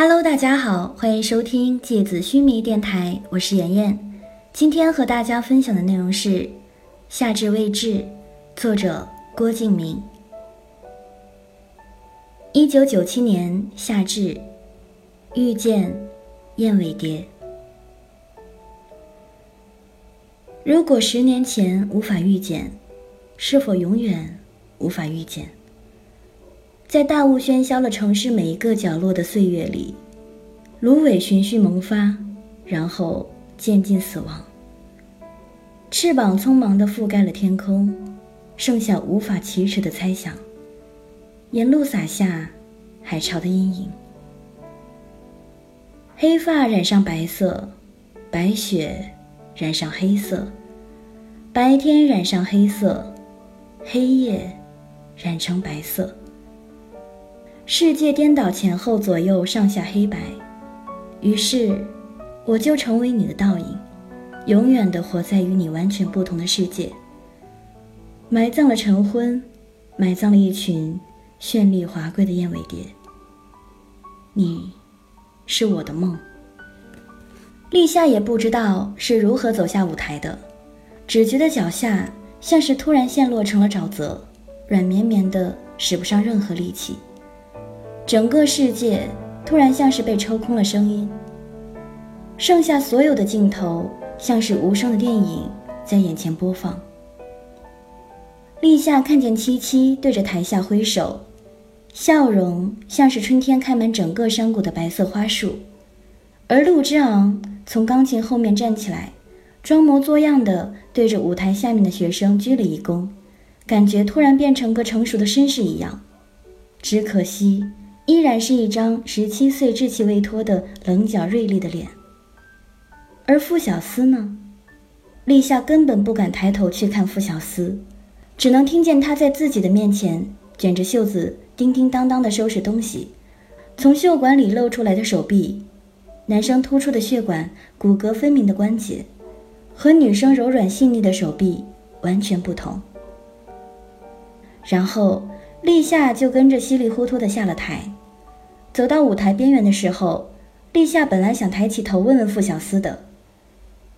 Hello，大家好，欢迎收听芥子须弥电台，我是妍妍。今天和大家分享的内容是《夏至未至》，作者郭敬明。一九九七年夏至，遇见燕尾蝶。如果十年前无法遇见，是否永远无法遇见？在大雾喧嚣了城市每一个角落的岁月里，芦苇循序萌发，然后渐进死亡。翅膀匆忙地覆盖了天空，剩下无法启齿的猜想。沿路洒下海潮的阴影。黑发染上白色，白雪染上黑色，白天染上黑色，黑夜染成白色。世界颠倒，前后左右上下黑白，于是我就成为你的倒影，永远的活在与你完全不同的世界。埋葬了晨昏，埋葬了一群绚丽华贵的燕尾蝶。你，是我的梦。立夏也不知道是如何走下舞台的，只觉得脚下像是突然陷落成了沼泽，软绵绵的，使不上任何力气。整个世界突然像是被抽空了声音，剩下所有的镜头像是无声的电影在眼前播放。立夏看见七七对着台下挥手，笑容像是春天开满整个山谷的白色花束，而陆之昂从钢琴后面站起来，装模作样的对着舞台下面的学生鞠了一躬，感觉突然变成个成熟的绅士一样。只可惜。依然是一张十七岁稚气未脱的棱角锐利的脸。而傅小司呢？立夏根本不敢抬头去看傅小司，只能听见他在自己的面前卷着袖子叮叮当当的收拾东西。从袖管里露出来的手臂，男生突出的血管、骨骼分明的关节，和女生柔软细腻的手臂完全不同。然后立夏就跟着稀里糊涂的下了台。走到舞台边缘的时候，立夏本来想抬起头问问傅小司的，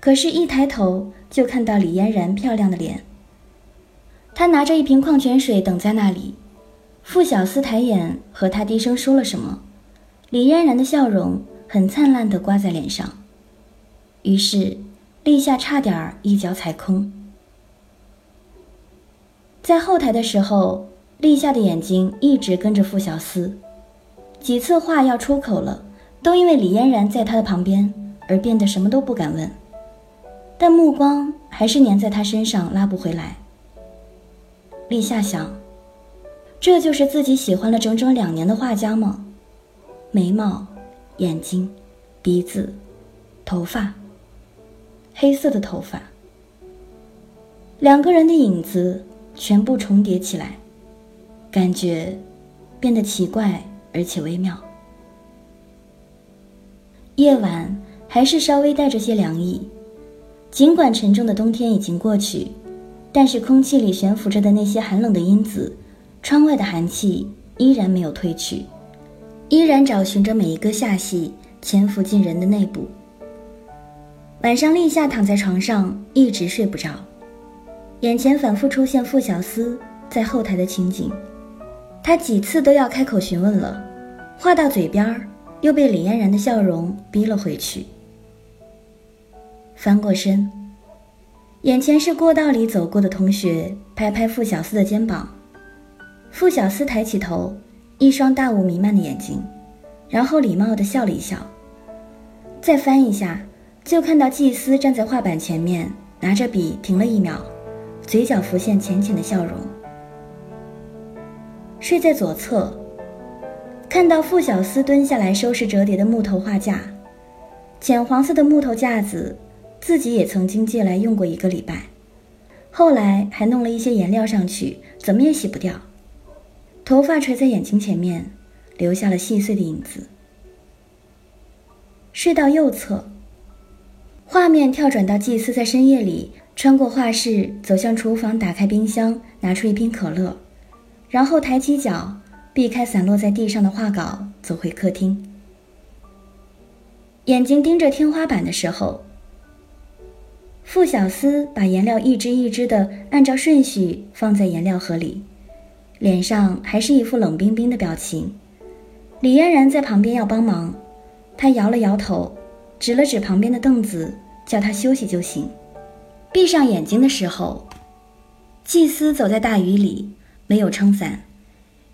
可是，一抬头就看到李嫣然漂亮的脸。她拿着一瓶矿泉水等在那里。傅小司抬眼和她低声说了什么，李嫣然的笑容很灿烂地挂在脸上。于是，立夏差点一脚踩空。在后台的时候，立夏的眼睛一直跟着傅小司。几次话要出口了，都因为李嫣然在他的旁边而变得什么都不敢问，但目光还是粘在他身上，拉不回来。立夏想，这就是自己喜欢了整整两年的画家吗？眉毛、眼睛、鼻子、头发，黑色的头发，两个人的影子全部重叠起来，感觉变得奇怪。而且微妙。夜晚还是稍微带着些凉意，尽管沉重的冬天已经过去，但是空气里悬浮着的那些寒冷的因子，窗外的寒气依然没有褪去，依然找寻着每一个夏隙，潜伏进人的内部。晚上，立夏躺在床上一直睡不着，眼前反复出现傅小司在后台的情景。他几次都要开口询问了，话到嘴边，又被李嫣然的笑容逼了回去。翻过身，眼前是过道里走过的同学，拍拍傅小司的肩膀。傅小司抬起头，一双大雾弥漫的眼睛，然后礼貌地笑了一笑。再翻一下，就看到祭司站在画板前面，拿着笔停了一秒，嘴角浮现浅浅的笑容。睡在左侧，看到傅小司蹲下来收拾折叠的木头画架，浅黄色的木头架子，自己也曾经借来用过一个礼拜，后来还弄了一些颜料上去，怎么也洗不掉。头发垂在眼睛前面，留下了细碎的影子。睡到右侧，画面跳转到祭司在深夜里穿过画室，走向厨房，打开冰箱，拿出一瓶可乐。然后抬起脚，避开散落在地上的画稿，走回客厅。眼睛盯着天花板的时候，傅小司把颜料一支一支的按照顺序放在颜料盒里，脸上还是一副冷冰冰的表情。李嫣然在旁边要帮忙，他摇了摇头，指了指旁边的凳子，叫他休息就行。闭上眼睛的时候，祭司走在大雨里，没有撑伞，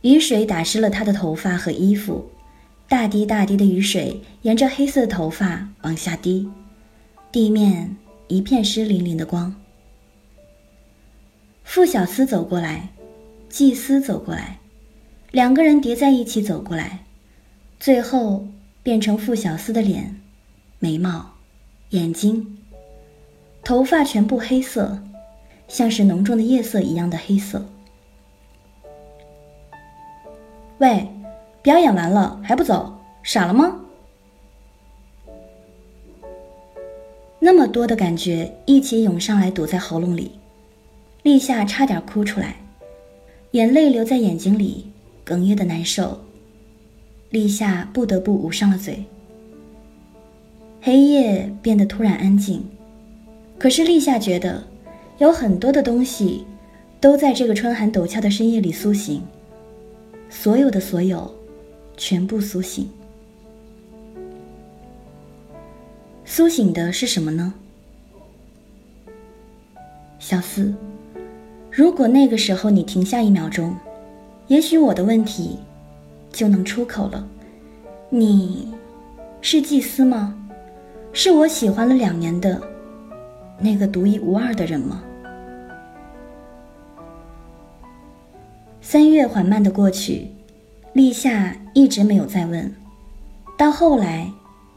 雨水打湿了他的头发和衣服。大滴大滴的雨水沿着黑色的头发往下滴，地面一片湿淋淋的光。傅小司走过来，祭司走过来，两个人叠在一起走过来，最后变成傅小司的脸、眉毛、眼睛、头发全部黑色，像是浓重的夜色一样的黑色。喂。表演完了还不走，傻了吗？那么多的感觉一起涌上来，堵在喉咙里，立夏差点哭出来，眼泪流在眼睛里，哽咽的难受。立夏不得不捂上了嘴。黑夜变得突然安静，可是立夏觉得，有很多的东西，都在这个春寒陡峭的深夜里苏醒。所有的所有。全部苏醒。苏醒的是什么呢？小四，如果那个时候你停下一秒钟，也许我的问题就能出口了。你是祭司吗？是我喜欢了两年的那个独一无二的人吗？三月缓慢的过去。立夏一直没有再问，到后来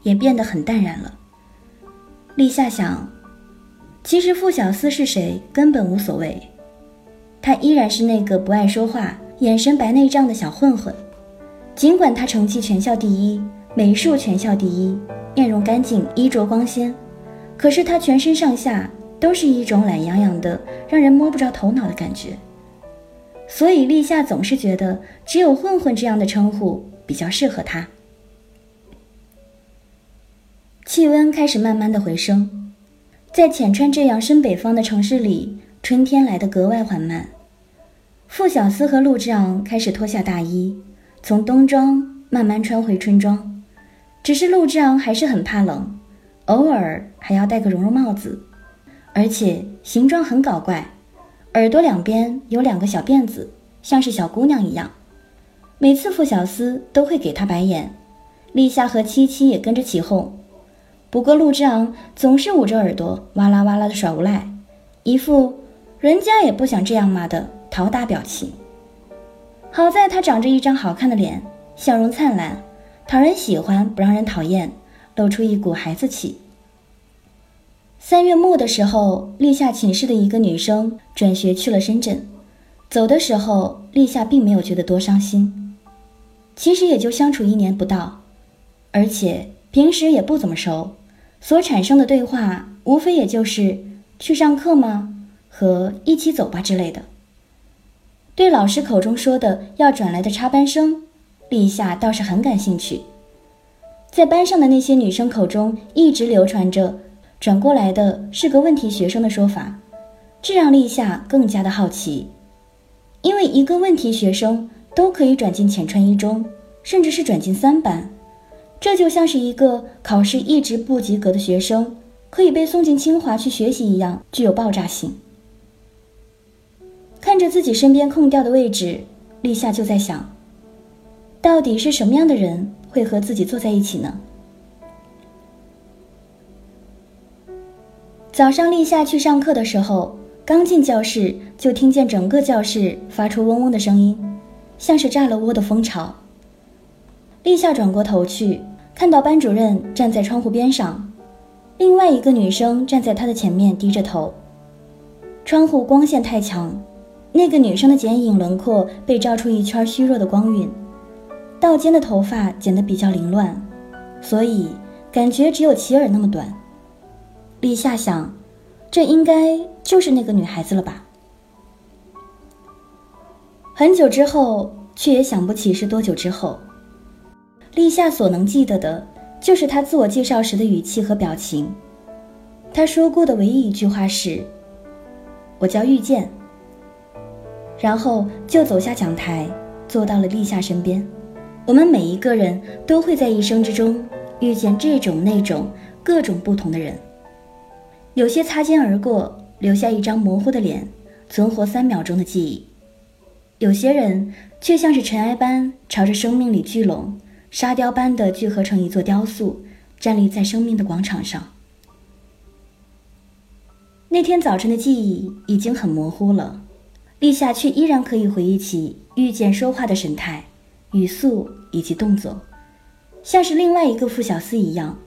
也变得很淡然了。立夏想，其实傅小司是谁根本无所谓，他依然是那个不爱说话、眼神白内障的小混混。尽管他成绩全校第一，美术全校第一，面容干净，衣着光鲜，可是他全身上下都是一种懒洋洋的、让人摸不着头脑的感觉。所以立夏总是觉得只有混混这样的称呼比较适合他。气温开始慢慢的回升，在浅川这样深北方的城市里，春天来得格外缓慢。傅小司和陆之昂开始脱下大衣，从冬装慢慢穿回春装。只是陆之昂还是很怕冷，偶尔还要戴个绒绒帽子，而且形状很搞怪。耳朵两边有两个小辫子，像是小姑娘一样。每次傅小司都会给他白眼，立夏和七七也跟着起哄。不过陆之昂总是捂着耳朵，哇啦哇啦的耍无赖，一副人家也不想这样嘛的讨打表情。好在他长着一张好看的脸，笑容灿烂，讨人喜欢不让人讨厌，露出一股孩子气。三月末的时候，立夏寝室的一个女生转学去了深圳。走的时候，立夏并没有觉得多伤心。其实也就相处一年不到，而且平时也不怎么熟，所产生的对话无非也就是“去上课吗”和“一起走吧”之类的。对老师口中说的要转来的插班生，立夏倒是很感兴趣。在班上的那些女生口中，一直流传着。转过来的是个问题学生的说法，这让立夏更加的好奇，因为一个问题学生都可以转进浅川一中，甚至是转进三班，这就像是一个考试一直不及格的学生可以被送进清华去学习一样，具有爆炸性。看着自己身边空掉的位置，立夏就在想，到底是什么样的人会和自己坐在一起呢？早上，立夏去上课的时候，刚进教室就听见整个教室发出嗡嗡的声音，像是炸了窝的蜂巢。立夏转过头去，看到班主任站在窗户边上，另外一个女生站在他的前面，低着头。窗户光线太强，那个女生的剪影轮廓被照出一圈虚弱的光晕，到肩的头发剪得比较凌乱，所以感觉只有齐耳那么短。立夏想，这应该就是那个女孩子了吧？很久之后，却也想不起是多久之后。立夏所能记得的，就是他自我介绍时的语气和表情。他说过的唯一一句话是：“我叫遇见。”然后就走下讲台，坐到了立夏身边。我们每一个人都会在一生之中遇见这种那种各种不同的人，有些擦肩而过，留下一张模糊的脸，存活三秒钟的记忆；有些人却像是尘埃般朝着生命里聚拢，沙雕般的聚合成一座雕塑，站立在生命的广场上。那天早晨的记忆已经很模糊了。立夏却依然可以回忆起遇见说话的神态、语速以及动作，像是另外一个傅小司一样，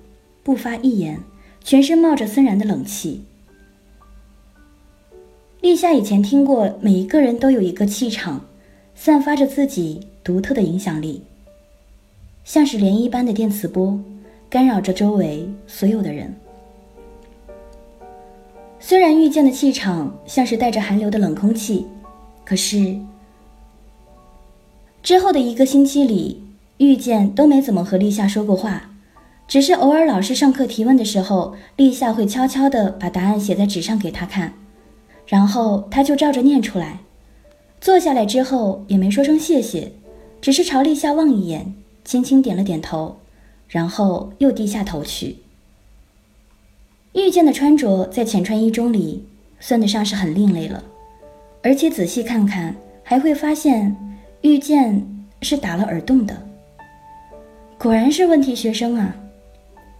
不发一言，全身冒着森然的冷气。立夏以前听过，每一个人都有一个气场，散发着自己独特的影响力，像是涟漪般的电磁波，干扰着周围所有的人。虽然遇见的气场像是带着寒流的冷空气。可是，之后的一个星期里，遇见都没怎么和立夏说过话，只是偶尔老师上课提问的时候，立夏会悄悄地把答案写在纸上给他看，然后他就照着念出来。坐下来之后也没说声谢谢，只是朝立夏望一眼，轻轻点了点头，然后又低下头去。遇见的穿着在浅川一中里算得上是很另类了。而且仔细看看，还会发现遇见是打了耳洞的。果然是问题学生啊！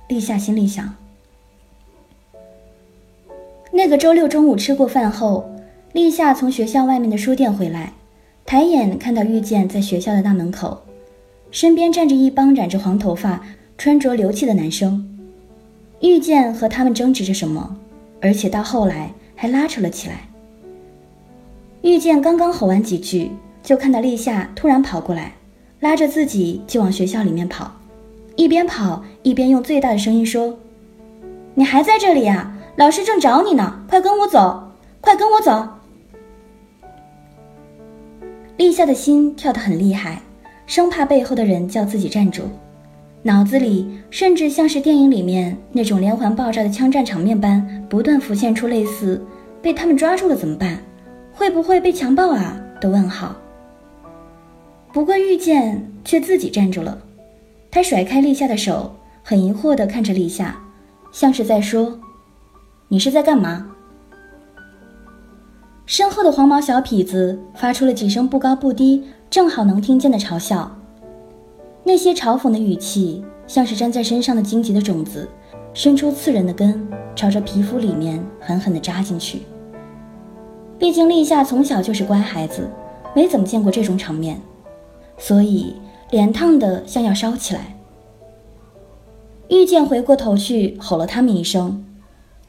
立夏心里想。那个周六中午吃过饭后，立夏从学校外面的书店回来，抬眼看到遇见在学校的大门口，身边站着一帮染着黄头发、穿着流气的男生。遇见和他们争执着什么，而且到后来还拉扯了起来。遇见刚刚吼完几句，就看到立夏突然跑过来，拉着自己就往学校里面跑，一边跑一边用最大的声音说：“你还在这里呀？老师正找你呢，快跟我走，快跟我走！”立夏的心跳得很厉害，生怕背后的人叫自己站住，脑子里甚至像是电影里面那种连环爆炸的枪战场面般，不断浮现出类似“被他们抓住了怎么办？”会不会被强暴啊？的问号。不过遇见却自己站住了，他甩开立夏的手，很疑惑地看着立夏，像是在说：“你是在干嘛？”身后的黄毛小痞子发出了几声不高不低、正好能听见的嘲笑，那些嘲讽的语气像是粘在身上的荆棘的种子，伸出刺人的根，朝着皮肤里面狠狠地扎进去。毕竟立夏从小就是乖孩子，没怎么见过这种场面，所以脸烫的像要烧起来。遇见回过头去吼了他们一声，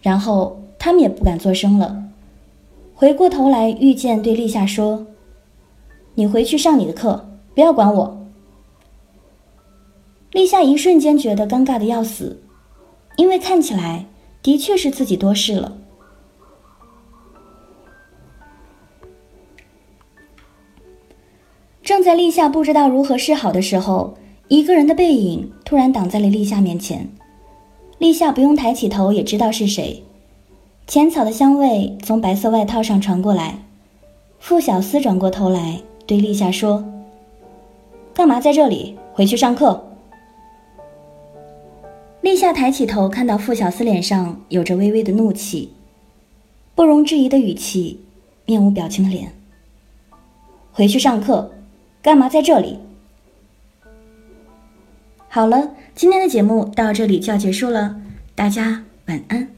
然后他们也不敢作声了。回过头来，遇见对立夏说：“你回去上你的课，不要管我。”立夏一瞬间觉得尴尬的要死，因为看起来的确是自己多事了。在立夏不知道如何是好的时候，一个人的背影突然挡在了立夏面前。立夏不用抬起头也知道是谁。浅草的香味从白色外套上传过来。傅小司转过头来对立夏说：“干嘛在这里？回去上课。”立夏抬起头，看到傅小司脸上有着微微的怒气，不容置疑的语气，面无表情的脸。回去上课。干嘛在这里？好了，今天的节目到这里就要结束了，大家晚安。